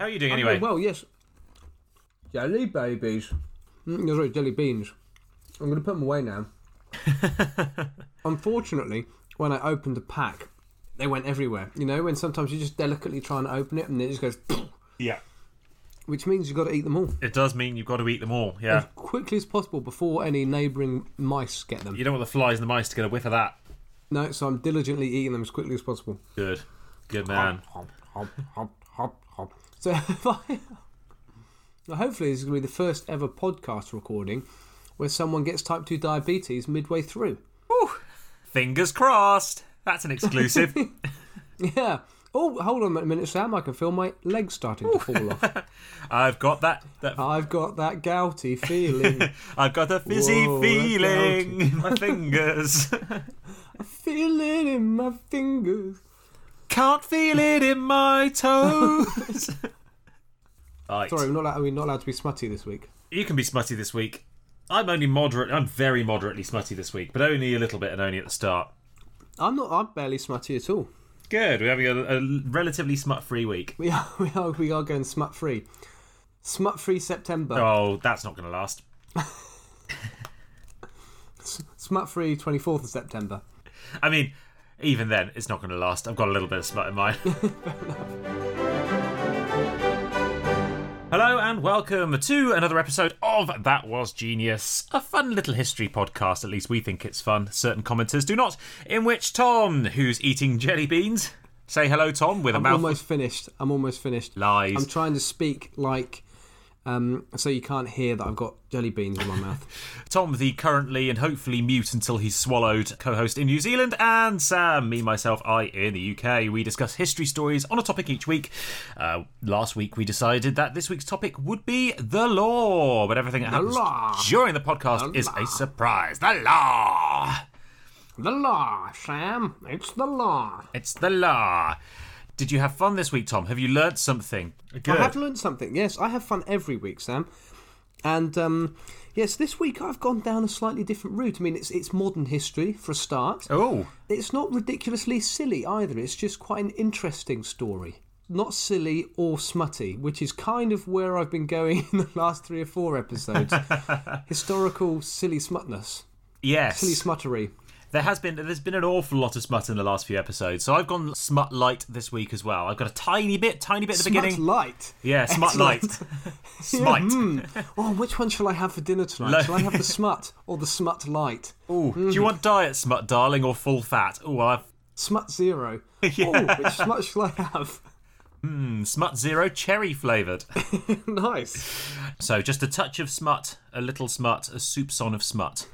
How are you doing I'm anyway? doing well, yes. Jelly babies. Mm, sorry, jelly beans. I'm going to put them away now. Unfortunately, when I opened the pack, they went everywhere. You know, when sometimes you're just delicately try and open it and it just goes, yeah. which means you've got to eat them all It does mean you've got to eat them all. Yeah. as quickly as possible before any neighbouring mice get them. You don't want the flies and the mice to get a whiff of that. No, so I'm diligently eating them as quickly as possible. Good. Good man. Hop, hop, hop, hop, hop. So if I, hopefully this is going to be the first ever podcast recording where someone gets type 2 diabetes midway through. Fingers crossed. That's an exclusive. Yeah. Oh, hold on a minute, Sam. I can feel my legs starting to fall off. I've got that. that I've got that gouty feeling. I've got a fizzy Whoa, feeling in my fingers. feeling in my fingers. Can't feel it in my toes. right. Sorry, we're not allowed, are we not allowed to be smutty this week? You can be smutty this week. I'm only moderate. I'm very moderately smutty this week, but only a little bit and only at the start. I'm not. I'm barely smutty at all. Good. We're having a, a relatively smut-free week. We are. We are. We are going smut free. Smut free September. Oh, that's not going to last. Smut free 24th of September. I mean, even then, it's not going to last. I've got a little bit of smut in mine. Hello and welcome to another episode of That Was Genius, a fun little history podcast. At least we think it's fun. Certain commenters do not. In which Tom, who's eating jelly beans, say hello, Tom, with a I'm mouth almost finished. I'm almost finished. lies. I'm trying to speak like, um, so you can't hear that I've got jelly beans in my mouth. Tom, the currently and hopefully mute until he's swallowed co-host in New Zealand, and Sam, me, myself, I in the UK. We discuss history stories on a topic each week. Uh, last week we decided that this week's topic would be the law, but everything that happens law. during the podcast The is law. a surprise. The law. The law, Sam. It's the law. It's the law. Did you have fun this week, Tom? Have you learnt something? Good. I have learned something. Yes, I have fun every week, Sam. And um, yes, this week I've gone down a slightly different route. I mean, it's it's modern history for a start. Oh, It's not ridiculously silly either. It's just quite an interesting story. Not silly or smutty, which is kind of where I've been going in the last three or four episodes. Historical silly smutness, yes. silly smuttery. There has been there's been an awful lot of smut in the last few episodes, so I've gone smut light this week as well. I've got a tiny bit, tiny bit at the beginning. Smut beginning. light. Yeah, smut light. Smite. Oh, which one shall I have for dinner tonight? Lo- shall I have the smut or the smut light? Ooh, do you want diet smut, darling, or full fat? Ooh, I've Smut zero. Yeah. Oh, which smut shall I have? mm, smut zero cherry flavoured. nice. so just a touch of smut, a little smut, a soupçon of smut,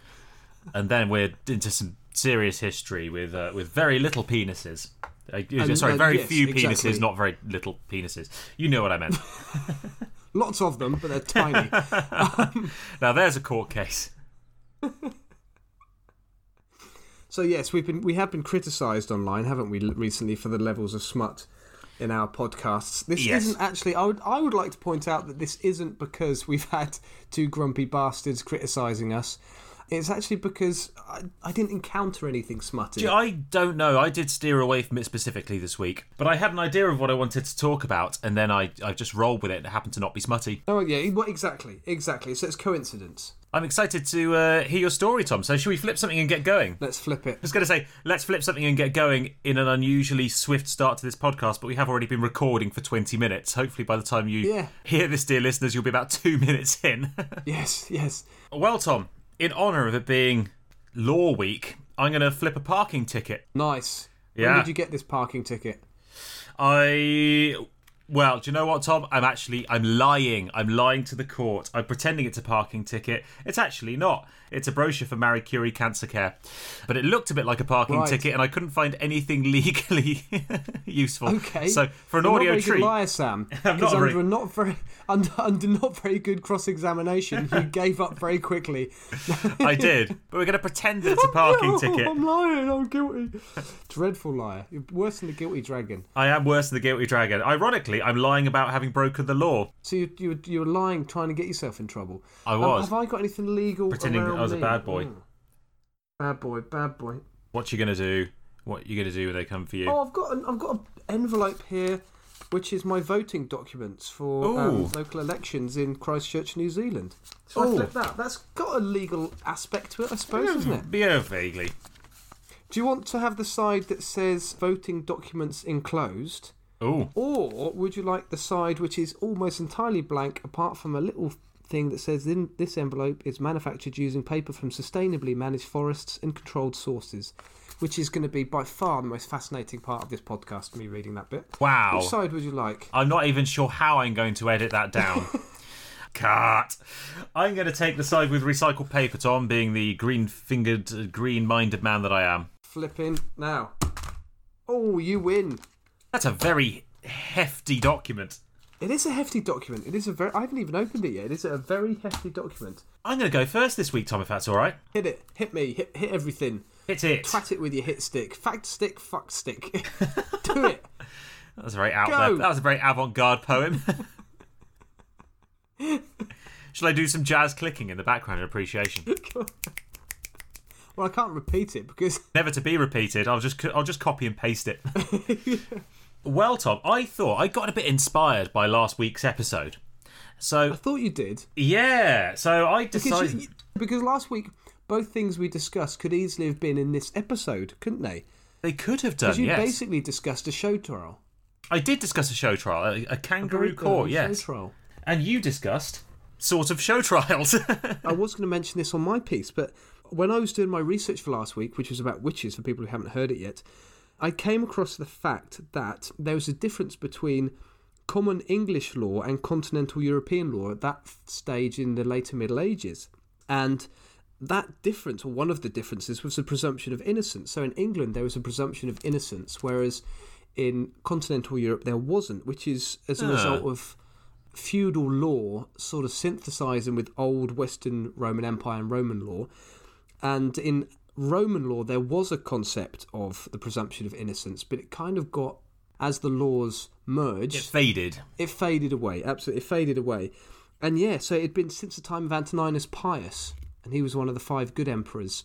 and then we're into some serious history with uh, with very little penises. Uh, sorry, uh, very yes, few exactly. penises, not very little penises. You know what I meant. Lots of them, but they're tiny. now there's a court case. So yes, we've been we have been criticised online, haven't we, recently for the levels of smut in our podcasts. This Yes. isn't actually. I would I would like to point out that this isn't because we've had two grumpy bastards criticising us. It's actually because I, I didn't encounter anything smutty. I don't know. I did steer away from it specifically this week, but I had an idea of what I wanted to talk about, and then I, I just rolled with it. and It happened to not be smutty. Oh yeah, well, exactly, exactly. So it's coincidence. I'm excited to uh, hear your story, Tom. So, should we flip something and get going? Let's flip it. I was going to say, let's flip something and get going in an unusually swift start to this podcast, but we have already been recording for 20 minutes. Hopefully, by the time you Yeah. hear this, dear listeners, you'll be about two minutes in. Yes, yes. well, Tom, in honour of it being Law Week, I'm going to flip a parking ticket. Nice. Yeah. When did you get this parking ticket? I. Well, do you know what, Tom? I'm actually I'm lying. I'm lying to the court. I'm pretending it's a parking ticket. It's actually not. It's a brochure for Marie Curie Cancer Care, but it looked a bit like a parking Right. ticket, and I couldn't find anything legally useful. Okay. So for an You're audio not very treat, good liar, Sam. I'm not Because very- under a not very under, under not very good cross examination, you gave up very quickly. I did. But we're going to pretend that it's a parking ticket. I'm lying. I'm guilty. Dreadful liar. You're worse than the guilty dragon. I am worse than the guilty dragon. Ironically, I'm lying about having broken the law. So you you you were lying, trying to get yourself in trouble. I Um, was have I got anything legal? pretending I was a bad boy. Mm. Bad boy. Bad boy. What you going to do? What you going to do when they come for you? Oh, I've got an, I've got an envelope here which is my voting documents for um, local elections in Christchurch, New Zealand. So I flip that. That's got a legal aspect to it, I suppose, isn't it? Yeah, vaguely. Do you want to have the side that says voting documents enclosed? Oh, Or would you like the side which is almost entirely blank apart from a little thing that says in this envelope is manufactured using paper from sustainably managed forests and controlled sources, which is going to be by far the most fascinating part of this podcast, me reading that bit. wow. Which side would you like? I'm not even sure how I'm going to edit that down. Cut. I'm going to take the side with recycled paper, Tom, being the green fingered, green minded man that I am. Flipping now. Oh, you win. That's a very hefty document. It is a hefty document. It is a very. I haven't even opened it yet. It is a very hefty document. I'm going to go first this week, Tom, if that's all right. Hit it. Hit me. Hit, hit everything. Hit it. Twat it with your hit stick. Fact stick. Fuck stick. Do it. That was a very out Go. there. That was a very avant-garde poem. Shall I do some jazz clicking in the background in appreciation? Well, I can't repeat it because Never to be repeated. I'll just I'll just copy and paste it. Well, Tom, I thought I got a bit inspired by last week's episode. So I thought you did. yeah, so I Because, decided. you, because last week, both things we discussed could easily have been in this episode, couldn't they? They could have done, Because you yes. basically discussed a show trial. I did discuss a show trial, a, a kangaroo court, yes. Trial. And you discussed sort of show trials. I was going to mention this on my piece, but when I was doing my research for last week, which was about witches for people who haven't heard it yet, I came across the fact that there was a difference between common English law and continental European law at that stage in the later Middle Ages. And that difference, or one of the differences, was the presumption of innocence. So in England, there was a presumption of innocence, whereas in continental Europe, there wasn't, which is as a Ah. result of feudal law sort of synthesizing with old Western Roman Empire and Roman law. And in Roman law, there was a concept of the presumption of innocence, but it kind of got, as the laws merged, it faded. it faded away. Absolutely, it faded away. And yeah, so it'd been since the time of Antoninus Pius, and he was one of the five good emperors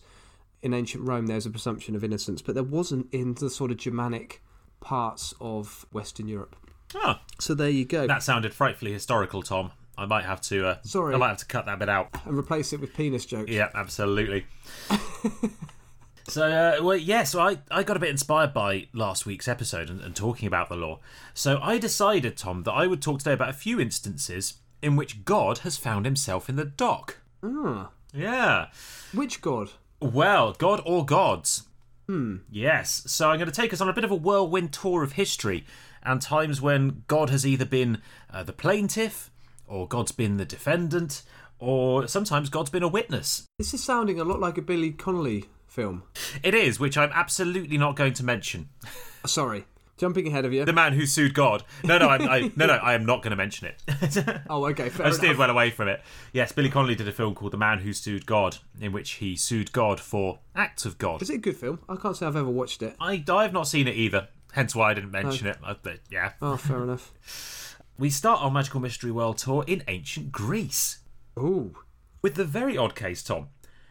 in ancient Rome. There was a presumption of innocence, but there wasn't in the sort of Germanic parts of Western Europe. Oh, So there you go. that sounded frightfully historical, Tom. I might have to. Uh, Sorry. I might have to cut that bit out. and replace it with penis jokes. Yeah, absolutely. so, uh, well, yeah, so I, I got a bit inspired by last week's episode and, and talking about the law. So I decided, Tom, that I would talk today about a few instances in which God has found himself in the dock. Ah, Yeah. which god? Well, God or gods. Hmm. Yes. So I'm going to take us on a bit of a whirlwind tour of history and times when God has either been uh, the plaintiff, or God's been the defendant, or sometimes God's been a witness. This is sounding a lot like a Billy Connolly film. It is, which I'm absolutely not going to mention. Sorry, jumping ahead of you. The man who sued God. No, no, I'm, I, no, no, I am not going to mention it. Oh, okay, fair I enough. steered well away from it. Yes, Billy Connolly did a film called The Man Who Sued God, in which he sued God for acts of God. Is it a good film? I can't say I've ever watched it. I, I've not seen it either, hence why I didn't mention it. I, yeah. Oh, fair enough. We start our Magical Mystery World tour in ancient Greece Ooh. with the very odd case, Tom,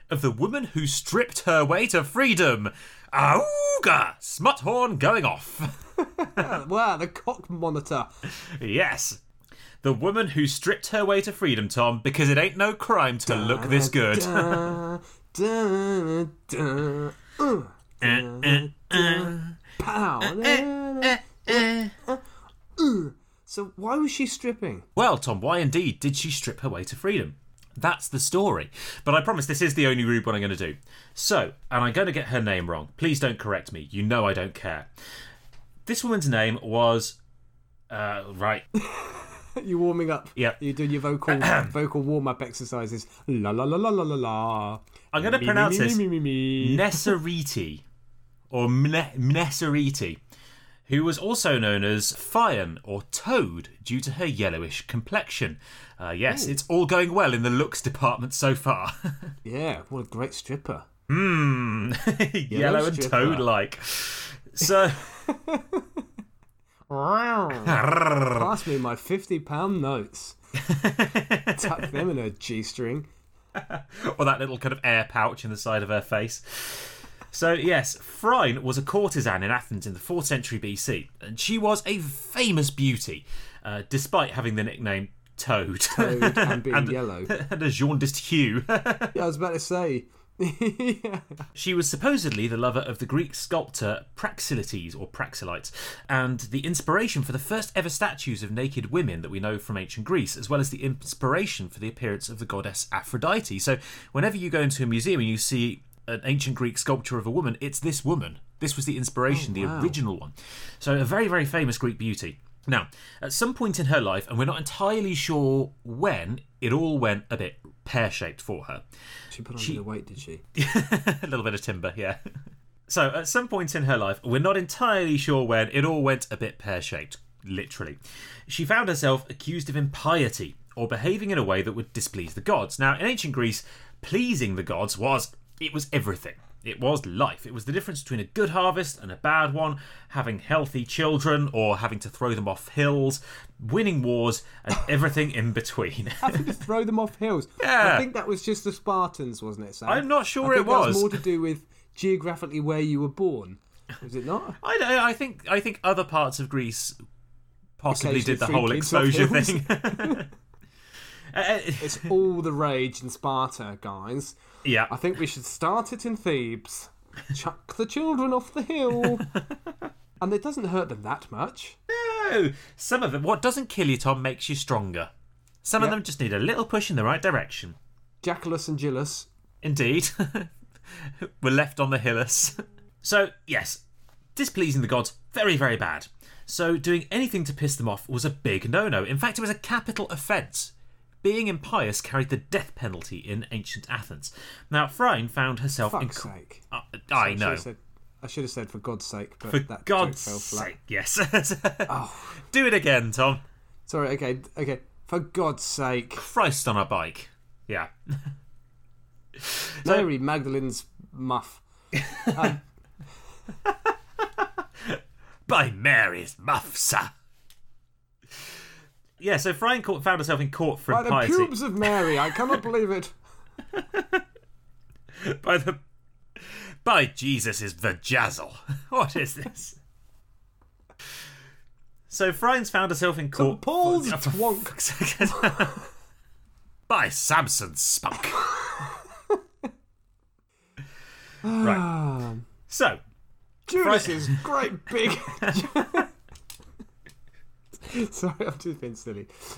of the woman who stripped her way to freedom. Auga! Smuthorn going off. Wow, the cock monitor. yes. The woman who stripped her way to freedom, Tom, because it ain't no crime to look this good. Da, da, da, uh, Uh, uh, pow. Uh, uh, uh, So why was she stripping? Well, Tom, why indeed did she strip her way to freedom? That's the story. But I promise this is the only rude one I'm going to do. So, and I'm going to get her name wrong. Please don't correct me. You know I don't care. This woman's name was. Uh, right. You're warming up? Yep. You're doing your vocal vocal warm up exercises? La la la la la la la. I'm going to pronounce me, this me, me, me, me. Nesseriti, or Mne- Mnesseriti, who was also known as Fion or Toad due to her yellowish complexion. Uh, yes, it's all going well in the looks department so far. Yeah, what a great stripper. Hmm, yellow and toad like. So, Pass me my fifty pound notes. Tuck them in her g string. or that little kind of air pouch in the side of her face. So, yes, Phryne was a courtesan in Athens in the 4th century BC, and she was a famous beauty, uh, despite having the nickname Toad. Toad and being yellow. and a jaundiced hue. Yeah, I was about to say. yeah. She was supposedly the lover of the Greek sculptor Praxiteles or Praxilites, and the inspiration for the first ever statues of naked women that we know from ancient Greece, as well as the inspiration for the appearance of the goddess Aphrodite. So, whenever you go into a museum and you see an ancient Greek sculpture of a woman, it's this woman. This was the inspiration, Oh, wow. the original one. So, a very, very famous Greek beauty. Now, at some point in her life, and we're not entirely sure when, it all went a bit pear shaped for her. She put on a bit of weight, did she? a little bit of timber, yeah. So, at some point in her life, we're not entirely sure when, it all went a bit pear shaped, literally. She found herself accused of impiety, or behaving in a way that would displease the gods. Now, in ancient Greece, pleasing the gods was, it was everything. It was life. It was the difference between a good harvest and a bad one, having healthy children or having to throw them off hills, winning wars, and everything in between. Having to throw them off hills. Yeah. I think that was just the Spartans, wasn't it, Sam? I'm not sure I it that was. more to do with geographically where you were born. Was it not? I don't, I think I think other parts of Greece possibly did the whole exposure thing. Uh, It's all the rage in Sparta, guys. Yeah, I think we should start it in Thebes. Chuck the children off the hill. and it doesn't hurt them that much. no. Some of them, what doesn't kill you, Tom, makes you stronger. Some of Yep. them just need a little push in the right direction. Jackalus and Gillis. Indeed, we're left on the hillus. So yes, displeasing the gods, very very bad. So doing anything to piss them off was a big no-no. In fact, it was a capital offence. Being impious carried the death penalty in ancient Athens. Now, Phryne found herself in. Fuck's sake. Uh, I know. I should have said for God's sake, but For that God's fell flat. sake, yes. oh. Do it again, Tom. Sorry, okay, okay. For God's sake. Christ on a bike. Yeah. Mary Magdalene's muff. By Mary's muff, sir. Yeah, so caught, found herself in court for By the impiety. pubes of Mary, I cannot believe it. by the by Jesus' vajazzle. What is this? So Phryne's found herself in court. Paul's Oh, for twonk. by Samson's spunk. right. Ah, So Judas's great big. Sorry, I'm just being silly.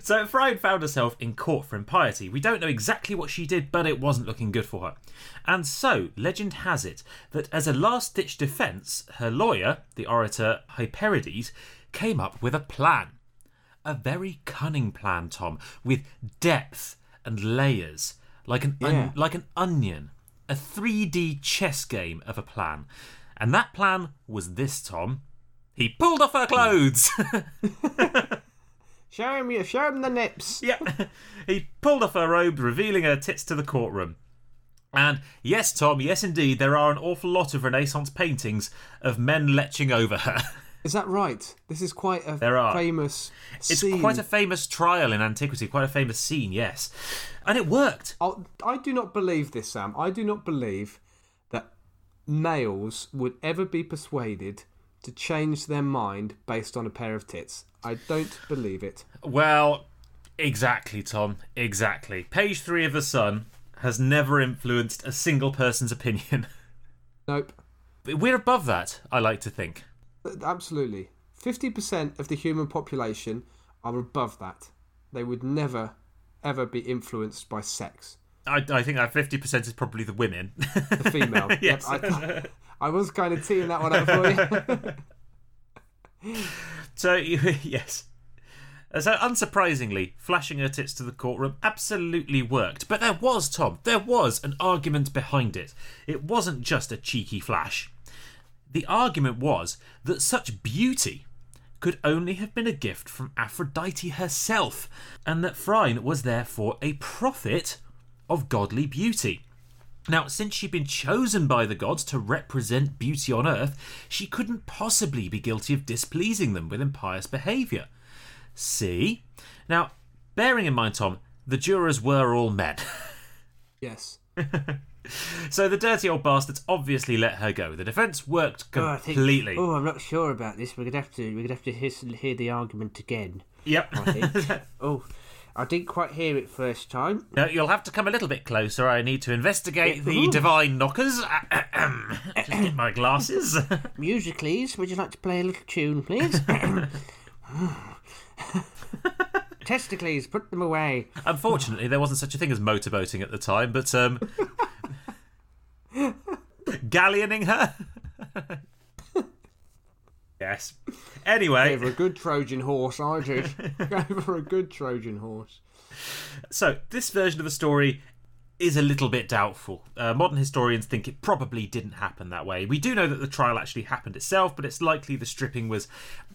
So Phryne found herself in court for impiety. We don't know exactly what she did, but it wasn't looking good for her. And so, legend has it that as a last ditch defence, her lawyer, the orator Hyperides, came up with a plan. A very cunning plan, Tom, with depth and layers, like an, Yeah. like an onion. A 3D chess game of a plan. And that plan was this, Tom. He pulled off her clothes! Show him, you show him the nips. Yeah. he pulled off her robe, revealing her tits to the courtroom. And yes, Tom, yes, indeed, there are an awful lot of Renaissance paintings of men leching over her. Is that right? This is quite a There are. famous It's scene. quite a famous trial in antiquity, quite a famous scene, yes. And it worked. I'll- I do not believe this, Sam. I do not believe that males would ever be persuaded to change their mind based on a pair of tits. I don't believe it. Well, exactly, Tom. Exactly. Page three of The Sun has never influenced a single person's opinion. Nope. But We're above that, I like to think. Uh, absolutely. 50% of the human population are above that. They would never, ever be influenced by sex. I, I think that 50% is probably the women. The female. Yes. Yep, I, I was kind of teeing that one up for you. So yes. So unsurprisingly, flashing her tits to the courtroom absolutely worked. But there was, Tom, there was an argument behind it. It wasn't just a cheeky flash. The argument was that such beauty could only have been a gift from Aphrodite herself, and that Phryne was therefore a prophet of godly beauty. Now, since she'd been chosen by the gods to represent beauty on earth, she couldn't possibly be guilty of displeasing them with impious behaviour. See? Now, bearing in mind, Tom, the jurors were all men. yes. So the dirty old bastards obviously let her go. The defence worked Oh, completely. oh, I'm not sure about this. We're gonna have to. We're gonna have to hear, hear the argument again. Yep. I think. oh, I didn't quite hear it first time. No, you'll have to come a little bit closer. I need to investigate the Ooh. divine knockers. Just get my glasses. Musicals, would you like to play a little tune, please? Testicles, put them away. Unfortunately, there wasn't such a thing as motorboating at the time, but um, galleoning her. Yes. Anyway, Gave her a good Trojan horse, I did. Gave her a good Trojan horse. So, this version of the story is a little bit doubtful. Uh, modern historians think it probably didn't happen that way. We do know that the trial actually happened itself, but it's likely the stripping was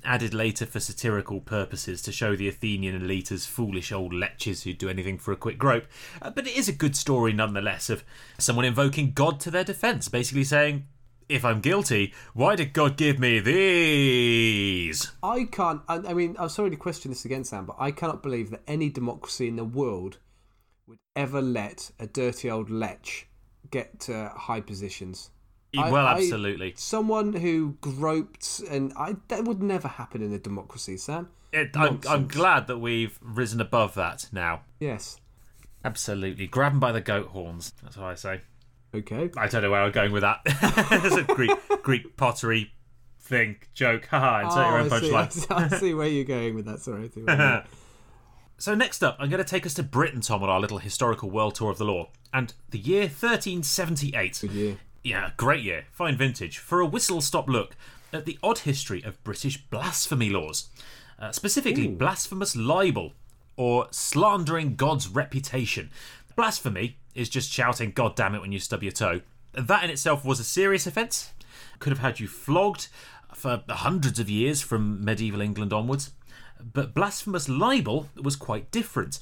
added later for satirical purposes to show the Athenian elite as foolish old lechers who'd do anything for a quick grope. Uh, but it is a good story nonetheless of someone invoking God to their defence, basically saying, if I'm guilty, why did God give me these? I can't. I, I mean, I'm sorry to question this again, Sam, but I cannot believe that any democracy in the world would ever let a dirty old lech get to high positions. Well, I- absolutely. Someone who groped, and I that would never happen in a democracy, Sam. It, I'm, I'm glad that we've risen above that now. Yes. Absolutely. Grab 'em by the goat horns. That's what I say. Okay. I don't know where I'm going with that. It's a Greek, Greek pottery thing, joke. Haha, insert your own Oh, I, see, I, see, where you're going with that. Sorry. I see where you're going. So, next up, I'm going to take us to Britain, Tom, on our little historical world tour of the law. And the year 1378. year. Yeah, great year. Fine vintage. For a whistle stop look at the odd history of British blasphemy laws. Uh, specifically, blasphemous libel, or slandering God's reputation. Blasphemy is just shouting, God damn it, when you stub your toe. That in itself was a serious offence. Could have had you flogged for hundreds of years from medieval England onwards. But blasphemous libel was quite different.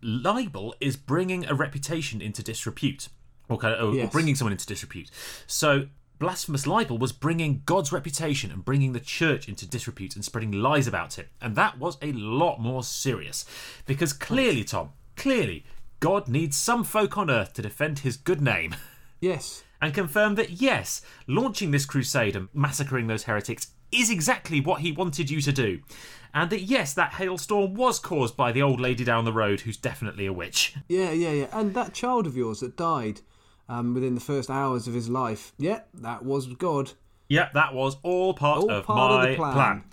Libel is bringing a reputation into disrepute, or, kind of, or Yes. bringing someone into disrepute. So blasphemous libel was bringing God's reputation and bringing the church into disrepute and spreading lies about it, and that was a lot more serious because clearly, Tom, clearly, God needs some folk on earth to defend His good name. Yes. and confirm that yes, launching this crusade and massacring those heretics is exactly what he wanted you to do. And that yes, that hailstorm was caused by the old lady down the road who's definitely a witch. Yeah, yeah, yeah. And that child of yours that died um, within the first hours of his life. Yeah, that was God. Yep, that was all part All of part of my the plan.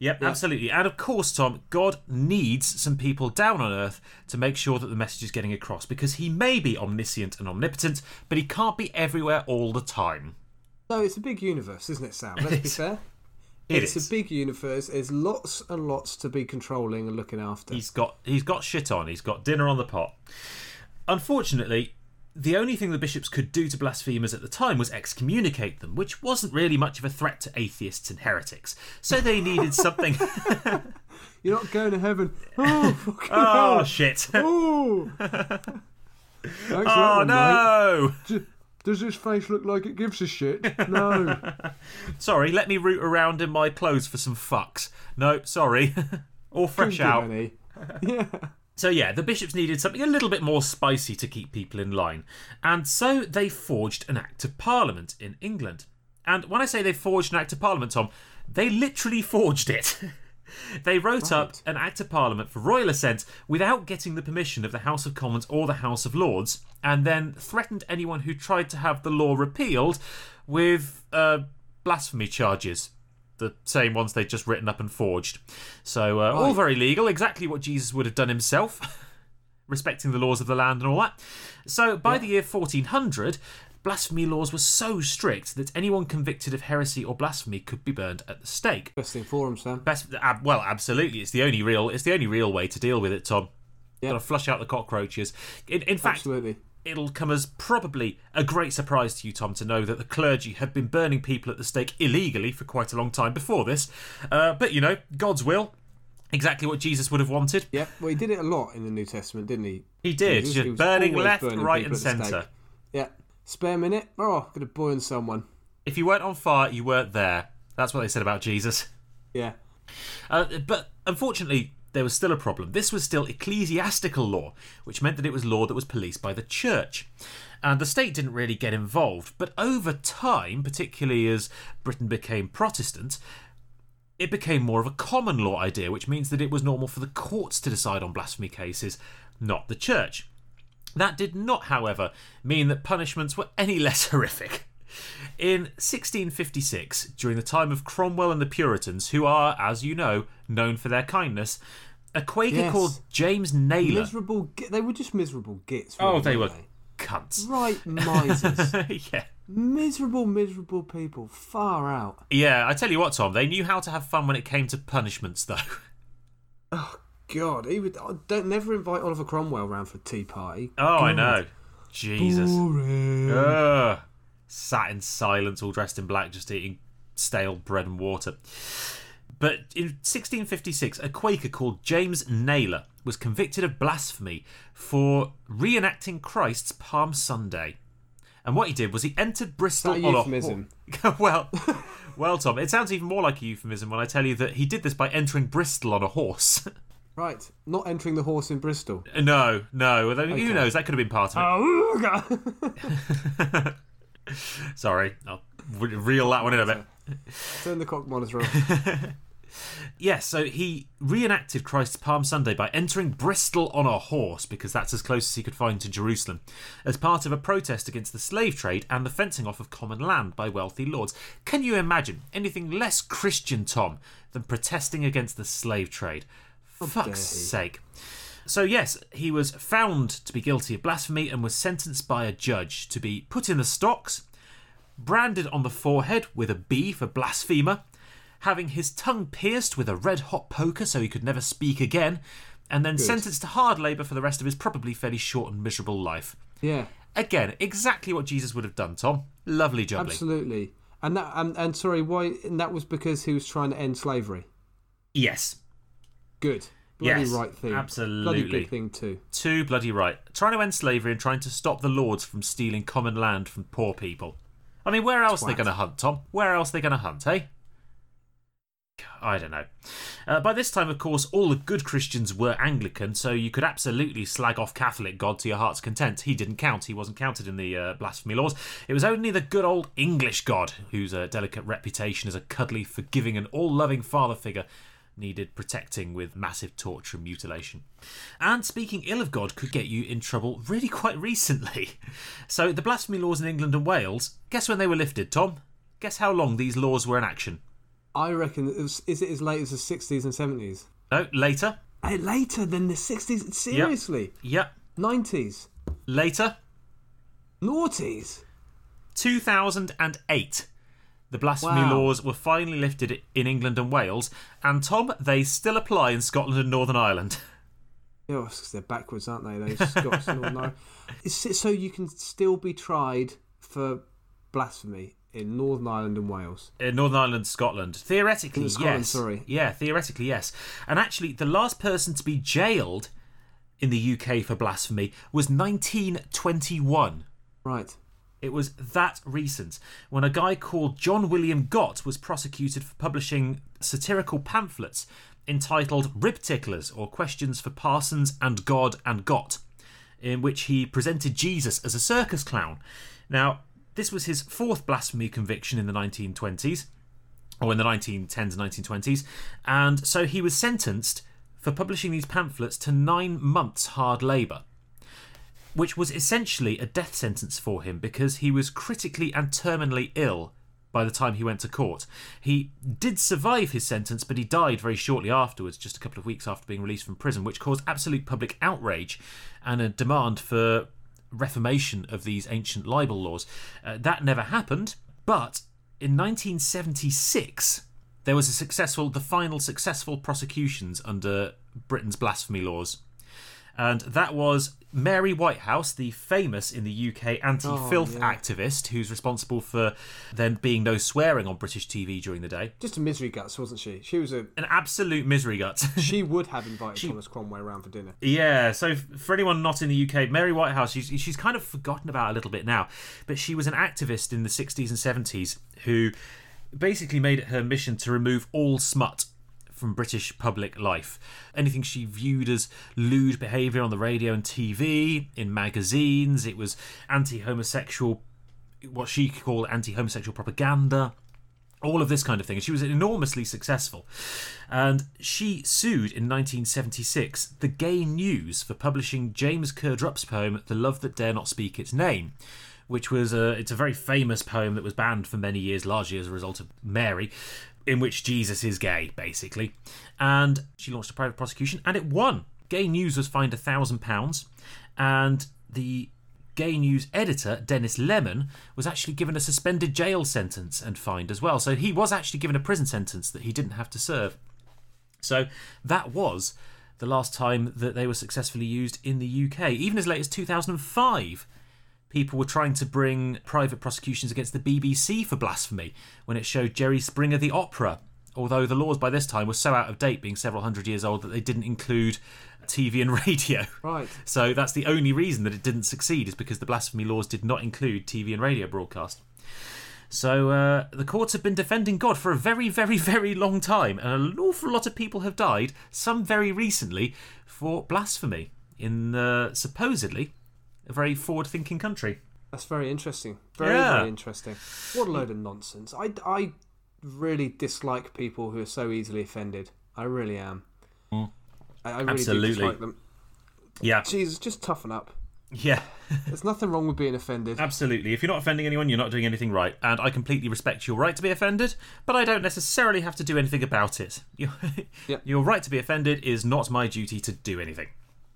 Yep, absolutely. And of course, Tom, God needs some people down on earth to make sure that the message is getting across because he may be omniscient and omnipotent, but he can't be everywhere all the time. So it's a big universe, isn't it, Sam? Let's be fair. It it's is. a big universe. There's lots and lots to be controlling and looking after. He's got he's got shit on. He's got dinner on the pot. Unfortunately, the only thing the bishops could do to blasphemers at the time was excommunicate them, which wasn't really much of a threat to atheists and heretics. So they needed something. You're not going to heaven. Oh, oh, fucking oh hell. shit! Oh. Oh no! mate. Does this face look like it gives a shit? No. Sorry, let me root around in my clothes for some fucks. No, sorry. All fresh Couldn't out. Yeah. So yeah, the bishops needed something a little bit more spicy to keep people in line, and so they forged an Act of Parliament in England. And when I say they forged an Act of Parliament, Tom, they literally forged it. they wrote up an Act of Parliament for royal assent without getting the permission of the House of Commons or the House of Lords, and then threatened anyone who tried to have the law repealed with uh, blasphemy charges. The same ones they'd just written up and forged. So, uh, all Right. very legal, exactly what Jesus would have done himself, respecting the laws of the land and all that. So, by the year 1400, blasphemy laws were so strict that anyone convicted of heresy or blasphemy could be burned at the stake. Best thing for him, Sam. Best, ab- well, absolutely, it's the only real, it's the only real way to deal with it, Tom. Yeah. Got to flush out the cockroaches. In, in fact, Absolutely. It'll come as probably a great surprise to you, Tom, to know that the clergy had been burning people at the stake illegally for quite a long time before this. Uh, but you know, God's will, exactly what Jesus would have wanted. Yeah, Well, he did it a lot in the New Testament, didn't he? He did, Jesus, just he was burning left, burning right, people and centre. Yeah. Spare minute. Oh, gonna burn someone. If you weren't on fire, you weren't there. That's what they said about Jesus. Yeah. Uh, but unfortunately, there was still a problem. This was still ecclesiastical law, which meant that it was law that was policed by the church. And the state didn't really get involved. But over time, particularly as Britain became Protestant, it became more of a common law idea, which means that it was normal for the courts to decide on blasphemy cases, not the church. That did not, however, mean that punishments were any less horrific. In 1656, during the time of Cromwell and the Puritans, who are, as you know, known for their kindness, a Quaker Yes. called James Nayler. Miserable. They were just miserable gits. oh, they were weren't cunts. Right, misers. yeah. miserable, miserable people. Far out. Yeah, I tell you what, Tom, they knew how to have fun when it came to punishments, though. Oh God, he would. oh, Don't never invite Oliver Cromwell round for a tea party. Oh, I know. Jesus. Boring. Ugh. Sat in silence, all dressed in black, just eating stale bread and water. But in 1656, a Quaker called James Nayler was convicted of blasphemy for reenacting Christ's Palm Sunday. And what he did was he entered Bristol Is that a on euphemism? well, well, Tom, it sounds even more like a euphemism when I tell you that he did this by entering Bristol on a horse. Right, not entering the horse in Bristol. Uh, no, no, although who Okay. knows? That could have been part of it. Sorry, I'll reel that one in a bit. Turn the cock monitor off. Yes, so he reenacted Christ's Palm Sunday by entering Bristol on a horse, because that's as close as he could find to Jerusalem, as part of a protest against the slave trade and the fencing off of common land by wealthy lords. Can you imagine anything less Christian, Tom, than protesting against the slave trade? dare Fuck's sake. So, yes, he was found to be guilty of blasphemy and was sentenced by a judge to be put in the stocks, branded on the forehead with a B for blasphemer, having his tongue pierced with a red hot poker so he could never speak again, and then sentenced to hard labour for the rest of his probably fairly short and miserable life. Yeah, Again, exactly what Jesus would have done, Tom. Lovely jubbly. absolutely. And that, and, and sorry, why? And that was because he was trying to end slavery. Yes, Good, bloody Yes, right thing. Absolutely. Bloody good thing too. too bloody right. Trying to end slavery and trying to stop the lords from stealing common land from poor people. I mean, where else are they going to hunt, Tom? Where else are they going to hunt, eh? I don't know. Uh, by this time, of course, all the good Christians were Anglican, so you could absolutely slag off Catholic God to your heart's content. He didn't count, he wasn't counted in the uh, blasphemy laws. It was only the good old English God, whose uh, delicate reputation as a cuddly, forgiving, and all loving father figure needed protecting with massive torture and mutilation. And speaking ill of God could get you in trouble really quite recently. So, the blasphemy laws in England and Wales, guess when they were lifted, Tom? Guess how long these laws were in action? I reckon. It was, is it as late as the sixties and seventies? No, later. Hey, later than the sixties. Seriously, Yep. nineties, Later. noughties. 2008. The blasphemy Wow. laws were finally lifted in England and Wales, and Tom, they still apply in Scotland and Northern Ireland. Oh, it's 'cause they're backwards, aren't they? Those Scots and Northern Ireland. It's so you can still be tried for blasphemy in Northern Ireland and Wales. in Northern Ireland, Scotland. Theoretically, In Scotland, yes. sorry. Yeah, theoretically, yes. And actually, the last person to be jailed in the UK for blasphemy was 1921. Right. It was that recent when a guy called John William Gott was prosecuted for publishing satirical pamphlets entitled Rib Ticklers or Questions for Parsons and God and Gott, in which he presented Jesus as a circus clown. Now, this was his fourth blasphemy conviction in the 1920s, or in the 1910s and 1920s, and so he was sentenced for publishing these pamphlets to nine months hard labour which was essentially a death sentence for him because he was critically and terminally ill by the time he went to court. He did survive his sentence, but he died very shortly afterwards, just a couple of weeks after being released from prison, which caused absolute public outrage and a demand for reformation of these ancient libel laws. Uh, that never happened, but in 1976 there was a successful the final successful prosecutions under Britain's blasphemy laws and that was Mary Whitehouse, the famous in the UK anti-filth Oh, yeah. activist, who's responsible for there being no swearing on British TV during the day. Just a misery guts, wasn't she? She was a. An absolute misery gut. She would have invited Thomas Cromwell around for dinner. yeah, so for anyone not in the UK, Mary Whitehouse, she's, she's kind of forgotten about a little bit now, but she was an activist in the 60s and 70s who basically made it her mission to remove all smut from British public life. Anything she viewed as lewd behaviour on the radio and TV, in magazines, it was anti homosexual, what she called anti homosexual propaganda all of this kind of thing. And she was enormously successful. And she sued in 1976 the Gay News for publishing James Kirkup's poem "The Love That Dare Not Speak Its Name." Which was a, it's a very famous poem that was banned for many years, largely as a result of Mary, in which Jesus is gay, basically. And she launched a private prosecution, and it won. Gay News was fined a thousand pounds, and the Gay News editor, Denis Lemon, was actually given a suspended jail sentence and fined as well. So he was actually given a prison sentence that he didn't have to serve. So that was the last time that they were successfully used in the UK. Even as late as 2005, people were trying to bring private prosecutions against the BBC for blasphemy when it showed Jerry Springer the opera. Although the laws by this time were so out of date, being several hundred years old, that they didn't include TV and radio. Right. So that's the only reason that it didn't succeed is because the blasphemy laws did not include TV and radio broadcast. So uh, the courts have been defending God for a very, very, very long time, and an awful lot of people have died, some very recently, for blasphemy in uh, supposedly a very forward-thinking country. That's very interesting. Very, Yeah. very interesting. What a load of nonsense. I, I really dislike people who are so easily offended. I really am. I, I really Mm. Absolutely. do dislike them. Yeah, Jesus, just toughen up. yeah, There's nothing wrong with being offended. absolutely. If you're not offending anyone, you're not doing anything right, and I completely respect your right to be offended, but I don't necessarily have to do anything about it. Your, Yep. your right to be offended is not my duty to do anything.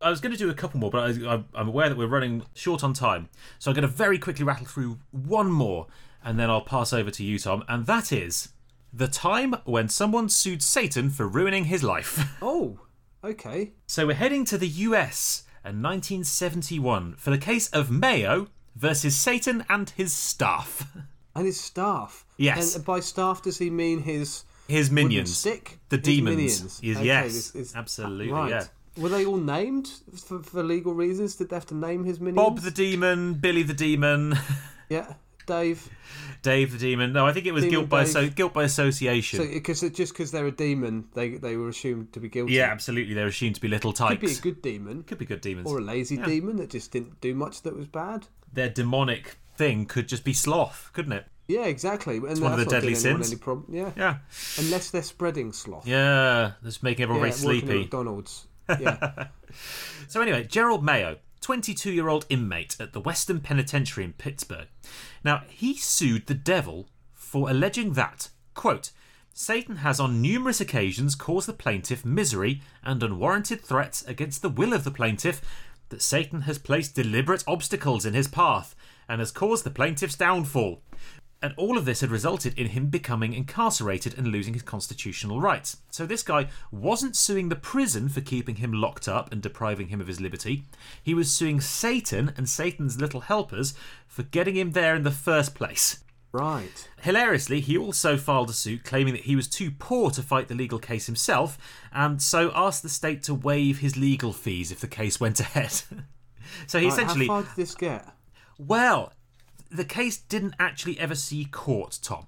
I was going to do a couple more, but I, I'm- I'm aware that we're running short on time, so I'm going to very quickly rattle through one more, and then I'll pass over to you, Tom, and that is the time when someone sued Satan for ruining his life. Oh, okay. So we're heading to the US in 1971 for the case of Mayo versus Satan and his staff. And his staff. Yes. And by staff, does he mean his His minions. stick? The His demons. minions. Yes, Okay, this absolutely, right. yeah. Were they all named for, for legal reasons? Did they have to name his minions? Bob the demon, Billy the demon, Yeah, Dave. Dave the demon. No, I think it was Demon guilt by so, guilt by association. So, because just because they're a demon, they they were assumed to be guilty. yeah, absolutely. They're assumed to be little types. could be a good demon Could be good demons. or a lazy Yeah. demon that just didn't do much that was bad. Their demonic thing could just be sloth, couldn't it? Yeah, exactly. And one of the deadly sins. Yeah. Yeah. unless they're spreading sloth. Yeah, that's making everyone Yeah, very sleepy. McDonald's. Yeah, So anyway, Gerald Mayo, 22-year-old inmate at the Western Penitentiary in Pittsburgh. Now, he sued the devil for alleging that, quote, Satan has on numerous occasions caused the plaintiff misery and unwarranted threats against the will of the plaintiff, that Satan has placed deliberate obstacles in his path and has caused the plaintiff's downfall. And all of this had resulted in him becoming incarcerated and losing his constitutional rights. So this guy wasn't suing the prison for keeping him locked up and depriving him of his liberty. He was suing Satan and Satan's little helpers for getting him there in the first place. right. Hilariously, he also filed a suit claiming that he was too poor to fight the legal case himself, and so asked the state to waive his legal fees if the case went ahead. so he Right, essentially how far did this get? well, the case didn't actually ever see court, Tom.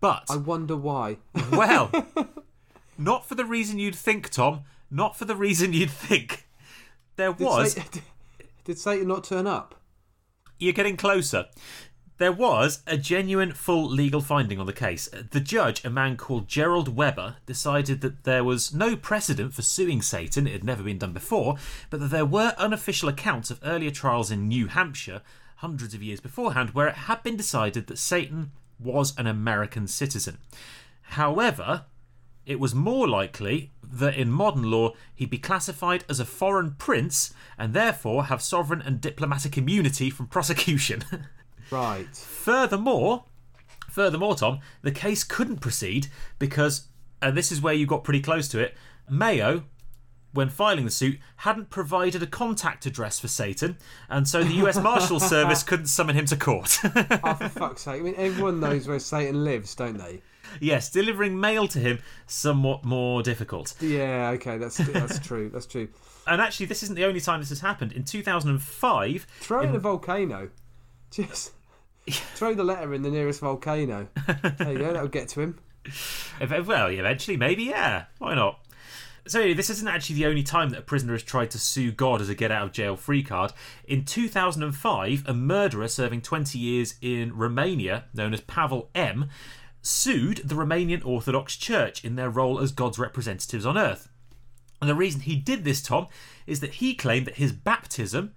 But, I wonder why. well, not for the reason you'd think, Tom. Not for the reason you'd think. There Did, was. Satan, did Satan not turn up? You're getting closer. There was a genuine full legal finding on the case. The judge, a man called Gerald Weber, decided that there was no precedent for suing Satan, it had never been done before, but that there were unofficial accounts of earlier trials in New Hampshire, hundreds of years beforehand, where it had been decided that Satan was an American citizen. However, it was more likely that in modern law he'd be classified as a foreign prince and therefore have sovereign and diplomatic immunity from prosecution. Right. furthermore, furthermore, Tom, the case couldn't proceed because, and this is where you got pretty close to it, Mayo, when filing the suit, hadn't provided a contact address for Satan, and so the US Marshal Service couldn't summon him to court. Oh, for fuck's sake. I mean, everyone knows where Satan lives, don't they? yes, delivering mail to him somewhat more difficult. Yeah, okay, that's that's true. That's true. And actually, this isn't the only time this has happened. In 2005, Throw in a volcano. Just throw the letter in the nearest volcano. There you go, that'll get to him. If- well, eventually, maybe, yeah. Why not? So, anyway, this isn't actually the only time that a prisoner has tried to sue God as a get out of jail free card. In 2005, a murderer serving 20 years in Romania, known as Pavel M., sued the Romanian Orthodox Church in their role as God's representatives on earth. And the reason he did this, Tom, is that he claimed that his baptism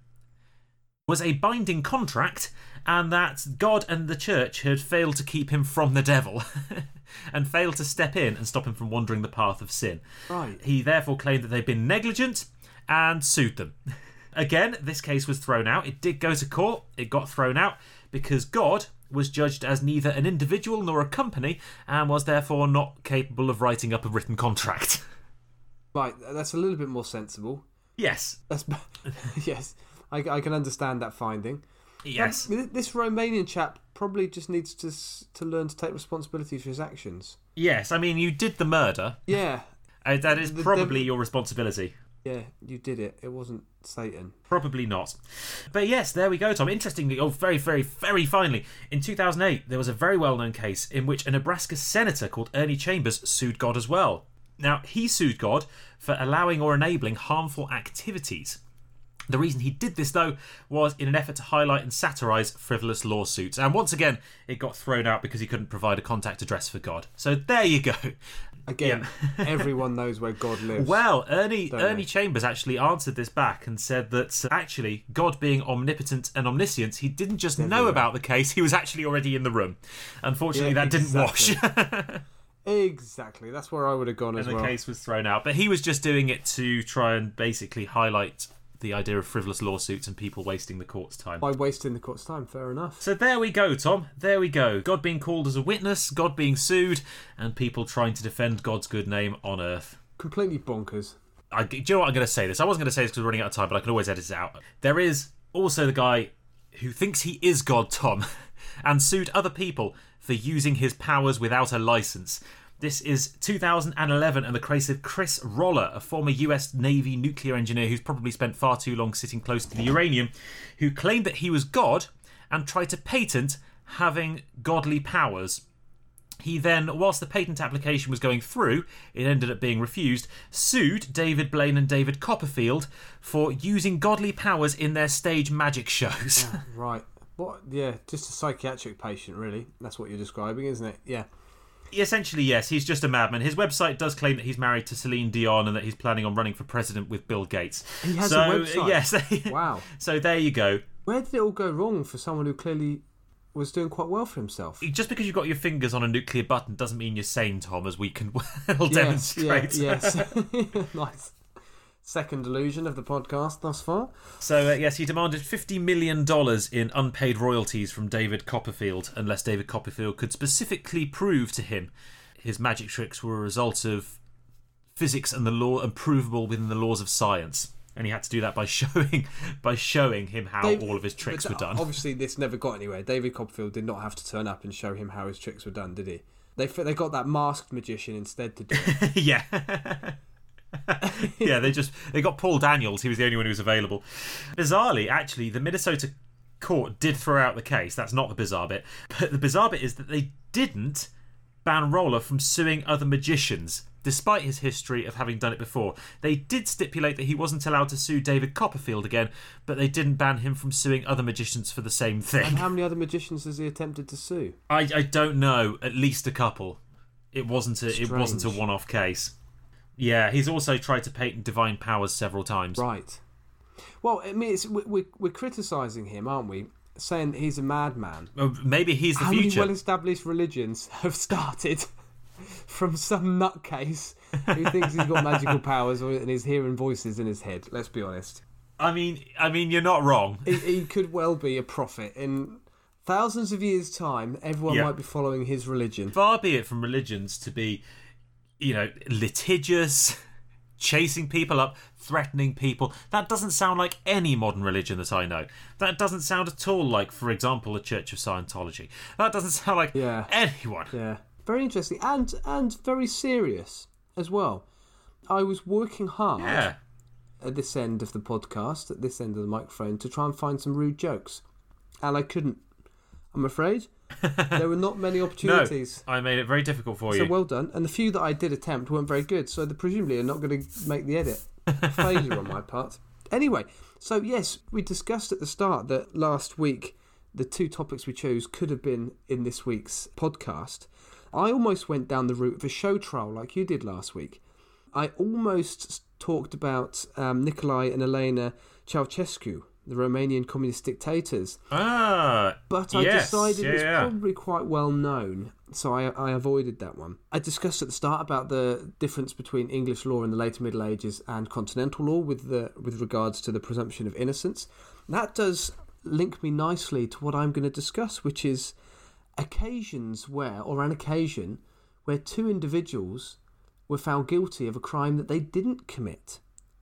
was a binding contract and that God and the church had failed to keep him from the devil and failed to step in and stop him from wandering the path of sin. Right. He therefore claimed that they'd been negligent and sued them. Again, this case was thrown out. It did go to court, it got thrown out because God was judged as neither an individual nor a company and was therefore not capable of writing up a written contract. Right, that's a little bit more sensible. yes. That's yes, I, I can understand that finding. Yes. This Romanian chap probably just needs to to learn to take responsibility for his actions. Yes. I mean, you did the murder. Yeah, Uh, that is The- probably the- your responsibility. yeah, you did it. It wasn't Satan. Probably not. But yes, there we go, Tom. Interestingly, oh, very, very, very finally, in 2008, there was a very well known case in which a Nebraska senator called Ernie Chambers sued God as well. Now, he sued God for allowing or enabling harmful activities. The reason he did this, though, was in an effort to highlight and satirise frivolous lawsuits. And once again, it got thrown out because he couldn't provide a contact address for God. So there you go. Again, everyone knows where God lives. Well, Ernie Ernie they? Chambers actually answered this back and said that uh, actually God being omnipotent and omniscient, he didn't just know about the case; he was actually already in the room. Unfortunately, Yeah, that didn't wash, exactly. That's where I would have gone and as the well. The case was thrown out. But he was just doing it to try and basically highlight the idea of frivolous lawsuits and people wasting the court's time. By wasting the court's time, fair enough. So there we go, Tom. There we go. God being called as a witness, God being sued, and people trying to defend God's good name on earth. Completely bonkers. I, do you know what I'm going to say this? I wasn't going to say this because we're running out of time, but I can always edit it out. There is also the guy who thinks he is God, Tom, and sued other people for using his powers without a license. This is 2011 and the case of Chris Roller, a former US Navy nuclear engineer who's probably spent far too long sitting close to the uranium, who claimed that he was God and tried to patent having godly powers. He then, whilst the patent application was going through, it ended up being refused, sued David Blaine and David Copperfield for using godly powers in their stage magic shows. Right. What? Yeah, just a psychiatric patient, really. That's what you're describing, isn't it? Yeah. Essentially, yes, he's just a madman. His website does claim that he's married to Celine Dion and that he's planning on running for president with Bill Gates. He has so, a website? Yes. Wow. so there you go. Where did it all go wrong for someone who clearly was doing quite well for himself? Just because you've got your fingers on a nuclear button doesn't mean you're sane, Tom, as we can well Yes, demonstrate. yeah, yes. nice. Second illusion of the podcast thus far. So, uh, yes, he demanded $50 million in unpaid royalties from David Copperfield unless David Copperfield could specifically prove to him his magic tricks were a result of physics and the law and provable within the laws of science. And he had to do that by showing by showing him how Dave- all of his tricks were done. Obviously, this never got anywhere. David Copperfield did not have to turn up and show him how his tricks were done, did he? They they got that masked magician instead to do it. yeah. yeah, they just they got Paul Daniels. He was the only one who was available. Bizarrely, actually, the Minnesota court did throw out the case. That's not the bizarre bit. But the bizarre bit is that they didn't ban Roller from suing other magicians, despite his history of having done it before. They did stipulate that he wasn't allowed to sue David Copperfield again, but they didn't ban him from suing other magicians for the same thing. and how many other magicians has he attempted to sue? I, I don't know. At least a couple. It wasn't a it wasn't a one off case. Yeah, he's also tried to patent divine powers several times. Right. Well, I mean, it's, we, we, we're criticising him, aren't we? Saying he's a madman. Well, maybe he's the How future. many well-established religions have started from some nutcase who thinks he's got magical powers and is hearing voices in his head? Let's be honest. I mean, I mean, you're not wrong. He, he could well be a prophet. In thousands of years' time, everyone Yeah. might be following his religion. Far be it from religions to be, you know, litigious, chasing people up, threatening people. That doesn't sound like any modern religion that I know. That doesn't sound at all like, for example, the Church of Scientology. That doesn't sound like Yeah. anyone. Yeah, very interesting and and very serious as well. I was working hard Yeah. at this end of the podcast, at this end of the microphone, to try and find some rude jokes, and I couldn't. I'm afraid. There were not many opportunities. No. I made it very difficult for So you. So well done. And the few that I did attempt weren't very good, so they presumably are not going to make the edit. Failure on my part. Anyway, so yes, we discussed at the start that last week the two topics we chose could have been in this week's podcast. I almost went down the route of a show trial like you did last week. I almost talked about um, Nicolae and Elena Ceausescu, the Romanian communist dictators, ah, but I yes, decided yeah, was yeah. probably quite well known, so I, I avoided that one. I discussed at the start about the difference between English law in the later Middle Ages and continental law with the with regards to the presumption of innocence. That does link me nicely to what I'm going to discuss, which is occasions where, or an occasion where two individuals were found guilty of a crime that they didn't commit.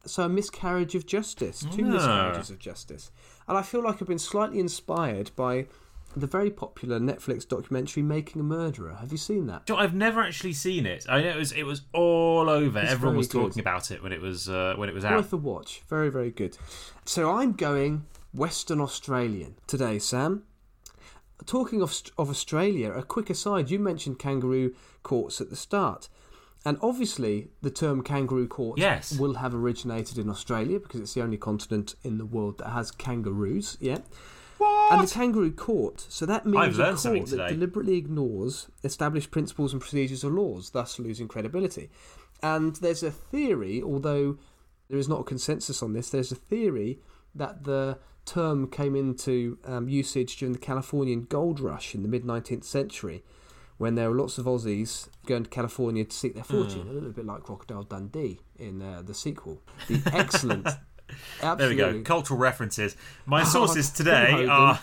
So a miscarriage of justice, two Ah. miscarriages of justice. And I feel like I've been slightly inspired by the very popular Netflix documentary Making a Murderer. Have you seen that? Do you know, I've never actually seen it. I know it was it was all over. It's Everyone was good. talking about it when it was uh, when it was out. Worth a watch. Very, very good. So I'm going Western Australian today, Sam. Talking of, of Australia, a quick aside, you mentioned kangaroo courts at the start. And obviously, the term kangaroo court Yes. will have originated in Australia because it's the only continent in the world that has kangaroos. Yeah. And the kangaroo court, so that means a court that deliberately ignores established principles and procedures or laws, thus losing credibility. And there's a theory, although there is not a consensus on this, there's a theory that the term came into um, usage during the Californian gold rush in the mid 19th century when there were lots of Aussies going to California to seek their fortune, Hmm. a little bit like Crocodile Dundee in uh, the sequel. The excellent. There we go. Cultural references. My Oh, sources today are.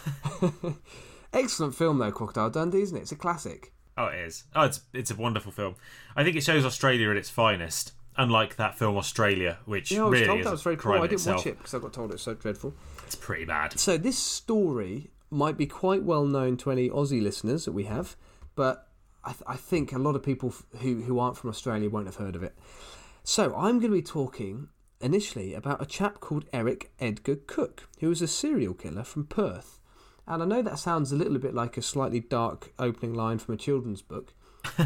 Excellent film though, Crocodile Dundee, isn't it? It's a classic. Oh, it is. Oh, it's it's a wonderful film. I think it shows Australia at its finest. Unlike that film Australia, which Yeah, I was really told is that was very cool. I didn't itself. watch it because I got told it's so dreadful. It's pretty bad. So this story might be quite well known to any Aussie listeners that we have, but I, th- I think a lot of people f- who who aren't from Australia won't have heard of it. So I'm going to be talking initially about a chap called Eric Edgar Cooke, who was a serial killer from Perth. And I know that sounds a little bit like a slightly dark opening line from a children's book.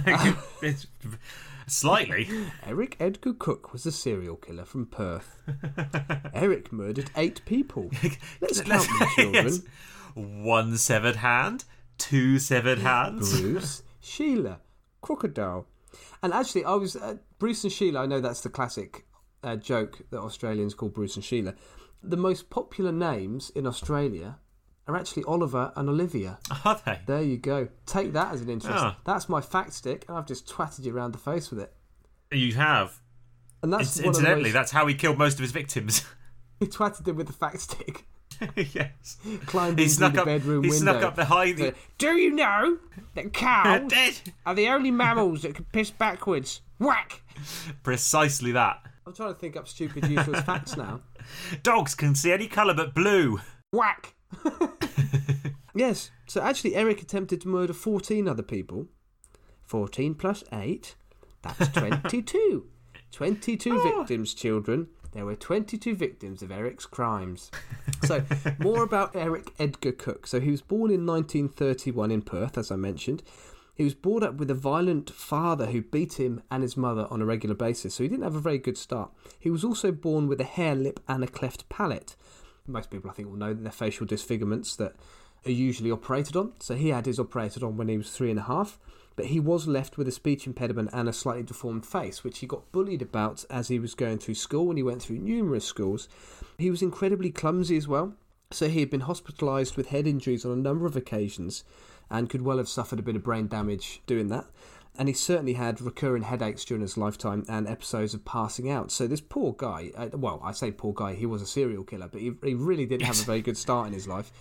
slightly. Eric Edgar Cooke was a serial killer from Perth. Eric murdered eight people. Let's count them, children. Yes. One severed hand, two severed hands. Bruce, Sheila, Crocodile. And actually, I was uh, Bruce and Sheila. I know that's the classic uh, joke that Australians call Bruce and Sheila. The most popular names in Australia are actually Oliver and Olivia. Are they? There you go. Take that as an interest. Ah. That's my fact stick, and I've just twatted you around the face with it. You have. And that's Inc- one of the Incidentally, most- that's how he killed most of his victims. he twatted them with the fact stick. yes. Climbed He into snuck the up. bedroom he window. snuck up behind the. Do you know that cows Dead. are the only mammals that can piss backwards? Whack! Precisely that. I'm trying to think up stupid useless facts now. Dogs can see any colour but blue. Whack! Yes. So actually, Eric attempted to murder 14 other people. 14 plus 8, that's 22. 22 victims, children. There were 22 victims of Eric's crimes. So, more about Eric Edgar Cooke. So, he was born in 1931 in Perth, as I mentioned. He was brought up with a violent father who beat him and his mother on a regular basis, so he didn't have a very good start. He was also born with a hair lip and a cleft palate. Most people, I think, will know that they're facial disfigurements that are usually operated on. So he had his operated on when he was three and a half, but he was left with a speech impediment and a slightly deformed face, which he got bullied about as he was going through school, and he went through numerous schools. He was incredibly clumsy as well, so he had been hospitalised with head injuries on a number of occasions and could well have suffered a bit of brain damage doing that. And he certainly had recurring headaches during his lifetime and episodes of passing out. So this poor guy, uh, well, I say poor guy, he was a serial killer, but he, he really didn't have a very good start in his life.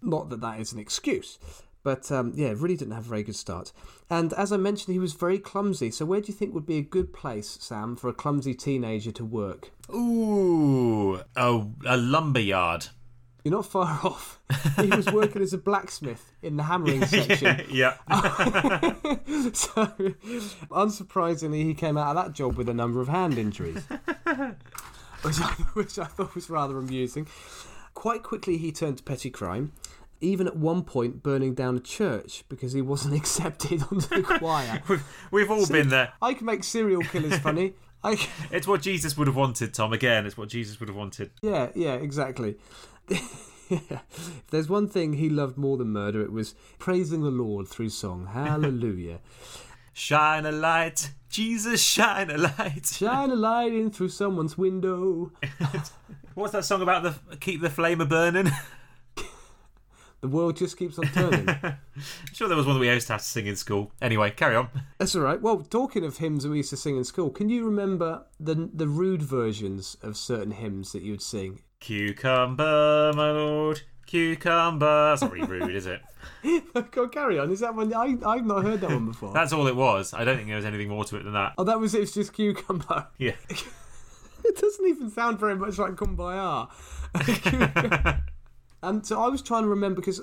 Not that that is an excuse, but um, yeah, really didn't have a very good start. And as I mentioned, he was very clumsy. So where do you think would be a good place, Sam, for a clumsy teenager to work? Ooh, a, a lumber yard. You're not far off. He was working as a blacksmith in the hammering section. yeah. so, unsurprisingly, he came out of that job with a number of hand injuries, which I, which I thought was rather amusing. Quite quickly, he turned to petty crime, even at one point burning down a church because he wasn't accepted onto the choir. We've, we've all been there. I can make serial killers funny. I can... It's what Jesus would have wanted, Tom. Again, it's what Jesus would have wanted. Yeah, yeah, exactly. If there's one thing he loved more than murder, it was praising the Lord through song. Hallelujah. Shine a light, Jesus, shine a light. Shine a light in through someone's window. What's that song about? The keep the flame a burning. The world just keeps on turning. I'm sure, there was one that we used to have to sing in school. Anyway, carry on. That's all right. Well, talking of hymns we used to sing in school, can you remember the the rude versions of certain hymns that you would sing? Cucumber, my lord, cucumber. That's not really rude, is it? Go carry on. Is that one? I I've not heard that one before. That's all it was. I don't think there was anything more to it than that. oh, that was it. It's just cucumber. Yeah. It doesn't even sound very much like Kumbaya. And so I was trying to remember because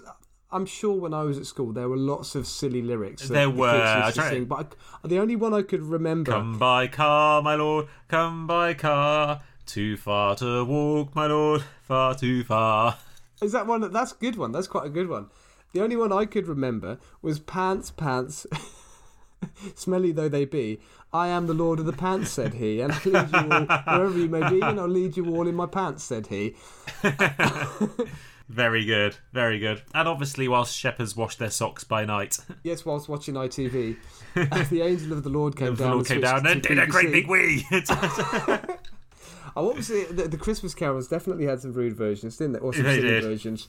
I'm sure when I was at school there were lots of silly lyrics. There the were. I tried- sing, but I, the only one I could remember. Come by car, my lord, come by car. Too far to walk, my lord, far too far. Is that one? That's a good one. That's quite a good one. The only one I could remember was pants, pants. Smelly though they be, I am the Lord of the Pants, said he, and I'll lead you all wherever you may be, and I'll lead you all in my pants, said he. Very good, very good. And obviously, whilst shepherds wash their socks by night, Yes, whilst watching ITV, the angel of the Lord came the down. Lord and came down and to did a great big wee. Oh, what was it? The, the Christmas carols definitely had some rude versions, didn't they? Or some silly versions.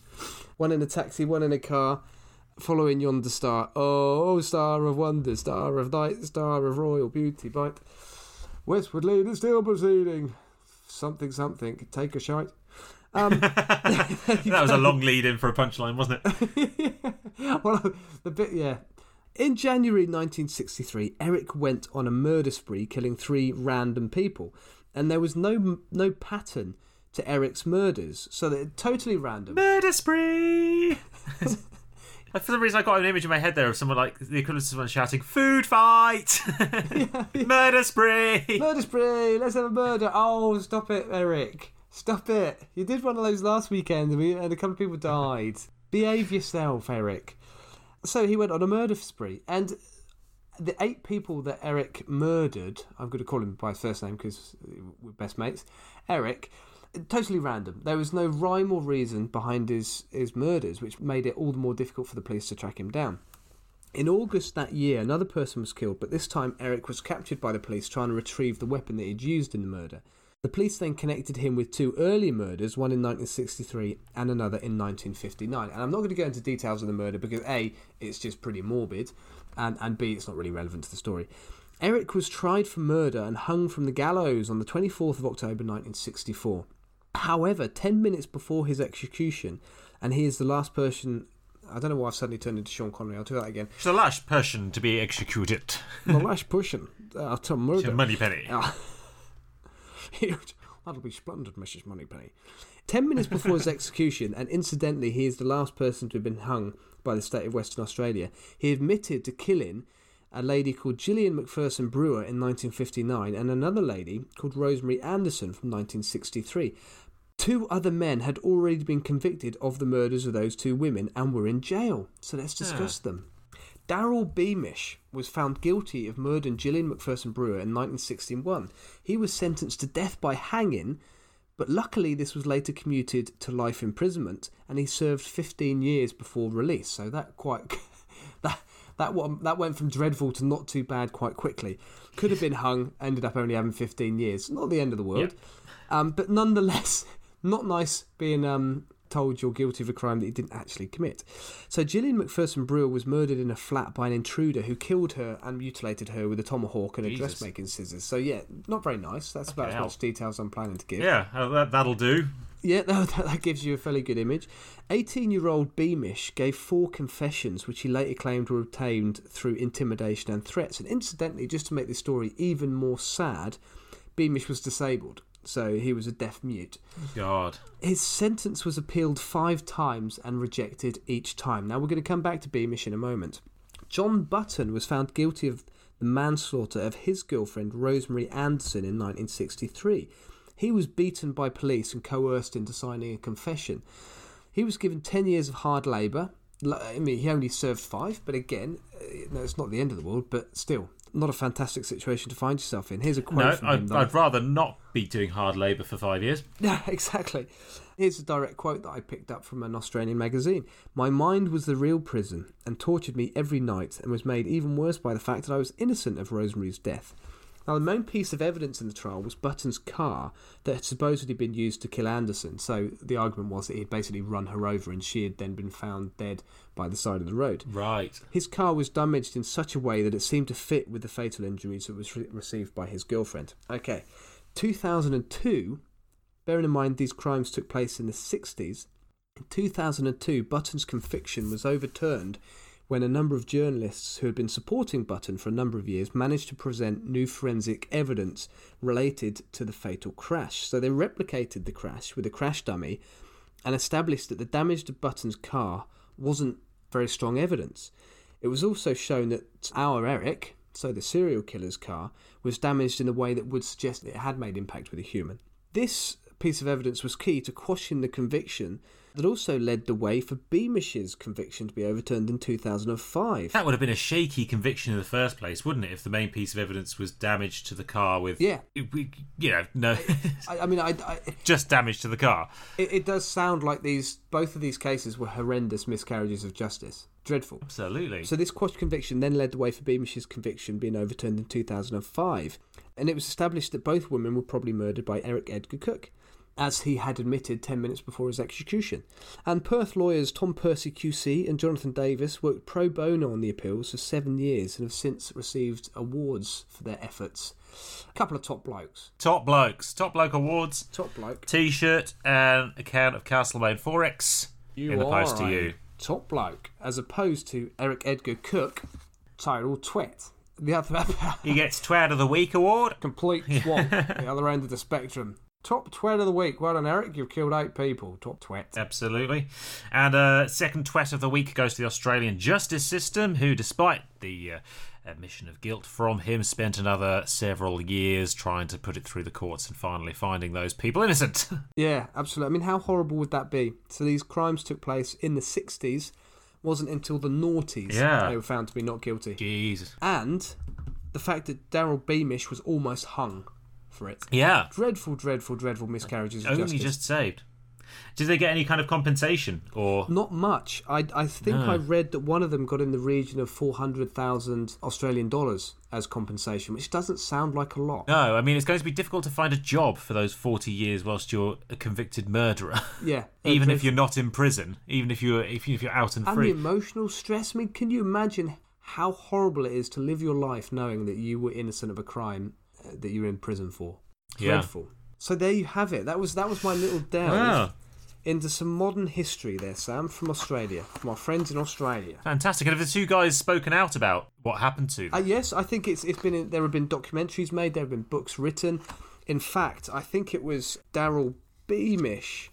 One in a taxi, one in a car, following yonder star. Oh, star of wonder, star of night, star of royal beauty, bright. Westward leading, still proceeding. Something, something. Take a shite. Um, that was a long lead in for a punchline, wasn't it? well, the bit, yeah. In January 1963, Eric went on a murder spree, killing three random people, and there was no no pattern to Eric's murders, so they're totally random. Murder spree. For some reason, I got an image in my head there of someone like the equivalent of someone shouting "food fight," yeah, murder spree. Murder spree! Let's have a murder! Oh, stop it, Eric! Stop it! You did one of those last weekend, and, we, and a couple of people died. Behave yourself, Eric. So he went on a murder spree, and the eight people that Eric murdered, I'm going to call him by his first name because we're best mates, Eric, totally random. There was no rhyme or reason behind his, his murders, which made it all the more difficult for the police to track him down. In August that year, another person was killed, but this time Eric was captured by the police trying to retrieve the weapon that he'd used in the murder. The police then connected him with two earlier murders, one in 1963 and another in 1959. And I'm not going to go into details of the murder because A, it's just pretty morbid, and, and B, it's not really relevant to the story. Eric was tried for murder and hung from the gallows on the 24th of October 1964. However, 10 minutes before his execution, and he is the last person. I don't know why I've suddenly turned into Sean Connery. I'll do that again. It's the last person to be executed. The last person uh, to murder. Moneypenny. Ah. That'll be splendid, Mrs. Moneypenny. Ten minutes before his execution, and incidentally, he is the last person to have been hung by the state of Western Australia, he admitted to killing a lady called Jillian McPherson Brewer in 1959 and another lady called Rosemary Anderson from 1963. Two other men had already been convicted of the murders of those two women and were in jail. So let's discuss them. Daryl Beamish was found guilty of murdering Jillian McPherson Brewer in 1961. He was sentenced to death by hanging, but luckily this was later commuted to life imprisonment, and he served 15 years before release. So that quite that that one that went from dreadful to not too bad quite quickly. Could have been hung, ended up only having 15 years. Not the end of the world, um, but nonetheless, not nice being um, told you're guilty of a crime that you didn't actually commit. So Jillian McPherson Brewer was murdered in a flat by an intruder who killed her and mutilated her with a tomahawk and a dressmaking scissors. So yeah, not very nice. That's about as much detail as I'm planning to give. Yeah, uh, that, that'll do. Yeah, that, that gives you a fairly good image. 18 year old Beamish gave four confessions, which he later claimed were obtained through intimidation and threats. And incidentally, just to make the story even more sad, Beamish was disabled, so he was a deaf mute. God. His sentence was appealed five times and rejected each time. Now, we're going to come back to Beamish in a moment. John Button was found guilty of the manslaughter of his girlfriend, Rosemary Anderson, in 1963. He was beaten by police and coerced into signing a confession. He was given 10 years of hard labour. I mean, he only served five, but again, uh, no, it's not the end of the world, but still, not a fantastic situation to find yourself in. Here's a quote No, from him. I'd, that I I'd rather not be doing hard labour for five years. Yeah, exactly. Here's a direct quote that I picked up from an Australian magazine. My mind was the real prison and tortured me every night and was made even worse by the fact that I was innocent of Rosemary's death. Now, the main piece of evidence in the trial was Button's car that had supposedly been used to kill Anderson. So the argument was that he had basically run her over and she had then been found dead by the side of the road. Right. His car was damaged in such a way that it seemed to fit with the fatal injuries that was re- received by his girlfriend. Okay, 2002. Bearing in mind these crimes took place in the 60s, in 2002, Button's conviction was overturned when a number of journalists who had been supporting Button for a number of years managed to present new forensic evidence related to the fatal crash. So they replicated the crash with a crash dummy and established that the damage to Button's car wasn't very strong evidence. It was also shown that our Eric, so the serial killer's car, was damaged in a way that would suggest that it had made impact with a human. This piece of evidence was key to quashing the conviction that also led the way for Beamish's conviction to be overturned in 2005. That would have been a shaky conviction in the first place, wouldn't it? If the main piece of evidence was damage to the car with, Yeah. we- you know, no, I, I mean, I, I, just damage to the car. it, it does sound like these both of these cases were horrendous miscarriages of justice. Dreadful. Absolutely. So this quashed conviction then led the way for Beamish's conviction being overturned in 2005, and it was established that both women were probably murdered by Eric Edgar Cooke, as he had admitted 10 minutes before his execution. And Perth lawyers Tom Percy QC and Jonathan Davis worked pro bono on the appeals for seven years and have since received awards for their efforts. A couple of top blokes. Top blokes, top bloke awards, Top bloke. T-shirt, and account of Castlemaine XXXX in the post to you. Top bloke, as opposed to Eric Edgar Cooke, title twit. The other He gets Twat of the Week award. complete swamp, the other end of the spectrum. Top twit of the week. Well done, Eric. You've killed eight people. Top twit. Absolutely. And uh, second twat of the week goes to the Australian justice system, who, despite the uh, admission of guilt from him, spent another several years trying to put it through the courts and finally finding those people innocent. Yeah, absolutely. I mean, how horrible would that be? So these crimes took place in the 60s. Wasn't until the noughties Yeah. they were found to be not guilty. Jesus. And the fact that Daryl Beamish was almost hung for it. Yeah. Dreadful, dreadful, dreadful miscarriages of Only justice. just saved. Did they get any kind of compensation or? Not much. I, I think No. I read that one of them got in the region of 400,000 Australian dollars as compensation, which doesn't sound like a lot. No, I mean it's going to be difficult to find a job for those forty years whilst you're a convicted murderer. Yeah. even if you're not in prison, even if you're if, you- if you're out and And free. the emotional stress. I mean, can you imagine how horrible it is to live your life knowing that you were innocent of a crime that you're in prison for? Yeah. So there you have it. That was that was my little delve Wow. into some modern history there, Sam, from Australia, from our friends in Australia. Fantastic. And have the two guys spoken out about what happened to them? Uh, yes, I think it's it's been there have been documentaries made, there have been books written. In fact, I think it was Daryl Beamish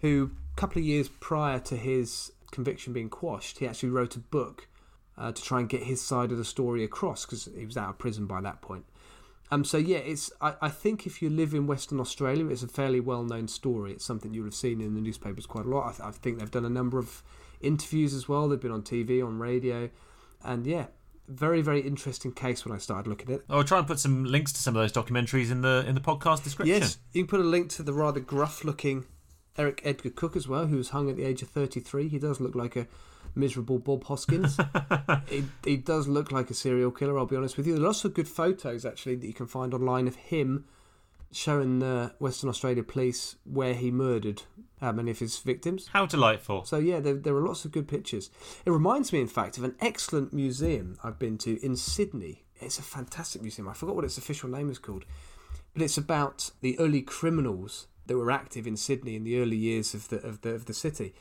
who, a couple of years prior to his conviction being quashed, he actually wrote a book uh, to try and get his side of the story across because he was out of prison by that point. Um, so yeah, it's. I, I think if you live in Western Australia, it's a fairly well-known story. It's something you'll have seen in the newspapers quite a lot. I, th- I think they've done a number of interviews as well. They've been on TV, on radio, and yeah, very very interesting case when I started looking at it. I'll try and put some links to some of those documentaries in the in the podcast description. Yes, you can put a link to the rather gruff-looking Eric Edgar Cooke as well, who was hung at the age of 33. He does look like a miserable Bob Hoskins. he, he does look like a serial killer, I'll be honest with you. There are lots of good photos, actually, that you can find online of him showing the Western Australia police where he murdered uh, many of his victims. How delightful. So yeah, there, there are lots of good pictures. It reminds me, in fact, of an excellent museum I've been to in Sydney. It's a fantastic museum. I forgot what its official name is called, but it's about the early criminals that were active in Sydney in the early years of the of the of the city,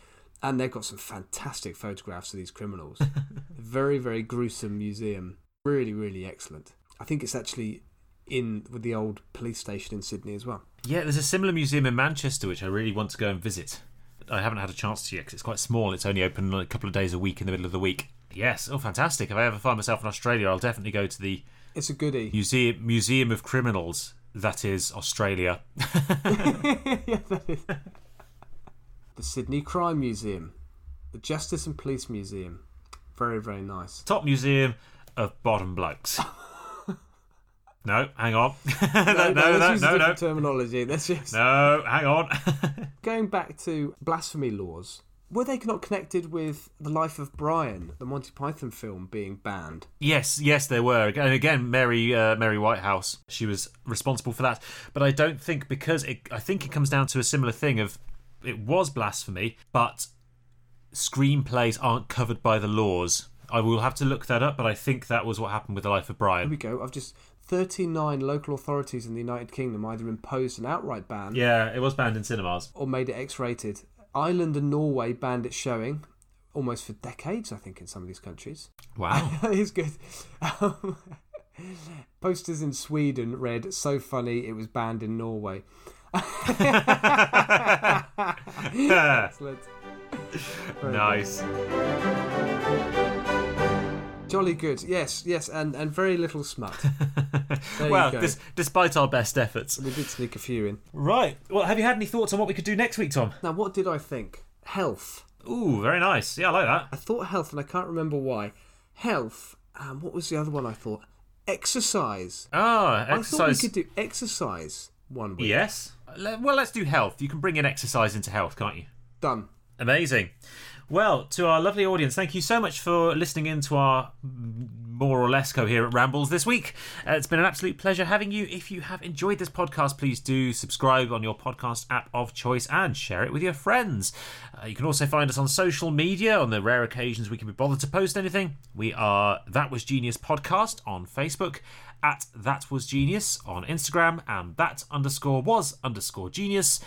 and they've got some fantastic photographs of these criminals. very very gruesome museum. Really really excellent. I think it's actually in with the old police station in Sydney as well. Yeah, there's a similar museum in Manchester which I really want to go and visit. I haven't had a chance to yet because it's quite small. It's only open a couple of days a week in the middle of the week. Yes, oh, fantastic! If I ever find myself in Australia, I'll definitely go to the It's a goodie. museum Museum of Criminals. That is Australia. yeah, that is. The Sydney Crime Museum, the Justice and Police Museum. Very, very nice. Top museum of bottom blokes. no, hang on. No, no, no, no, no, no. terminology. Just No, hang on. going back to blasphemy laws. Were they not connected with the life of Brian, the Monty Python film, being banned? yes, yes, there were. And again, Mary, uh, Mary Whitehouse, she was responsible for that. But I don't think because it, I think it comes down to a similar thing of it was blasphemy, but screenplays aren't covered by the laws. I will have to look that up, but I think that was what happened with the life of Brian. Here we go. I've just 39 local authorities in the United Kingdom either imposed an outright ban Yeah, it was banned in cinemas. or made it X-rated. Ireland and Norway banned its showing almost for decades, I think, in some of these countries. Wow. it's good. Um, posters in Sweden read, "So funny, it was banned in Norway." Excellent. Nice. Jolly good. Yes, yes, and, and very little smut. There well, you go. dis- despite our best efforts. We did sneak a few in. Right. Well, have you had any thoughts on what we could do next week, Tom? Now, what did I think? Health. Ooh, very nice. Yeah, I like that. I thought health, and I can't remember why. Health. Um, what was the other one I thought? Exercise. Ah, exercise. I thought we exercise. could do exercise one week. Yes. Well, let's do health. You can bring in exercise into health, can't you? Done. Amazing. Well, to our lovely audience, thank you so much for listening in to our more or less coherent rambles this week. Uh, it's been an absolute pleasure having you. If you have enjoyed this podcast, please do subscribe on your podcast app of choice and share it with your friends. Uh, you can also find us on social media on the rare occasions we can be bothered to post anything. We are That Was Genius Podcast on Facebook, at That Was Genius on Instagram, and that underscore was underscore genius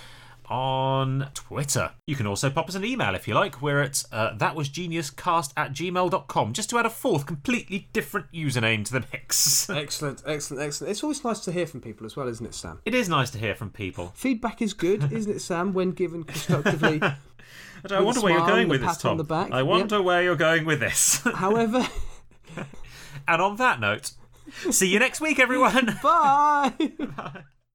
on Twitter. You can also pop us an email if you like. We're at uh, thatwasgeniuscast at gmail.com, just to add a fourth, completely different username to the mix. Excellent, excellent, excellent. It's always nice to hear from people as well, isn't it, Sam? it is nice to hear from people. Feedback is good, isn't it, Sam, when given constructively? I wonder where you're going with this, Tom. I wonder where you're going with this. However, and on that note, see you next week, everyone. bye!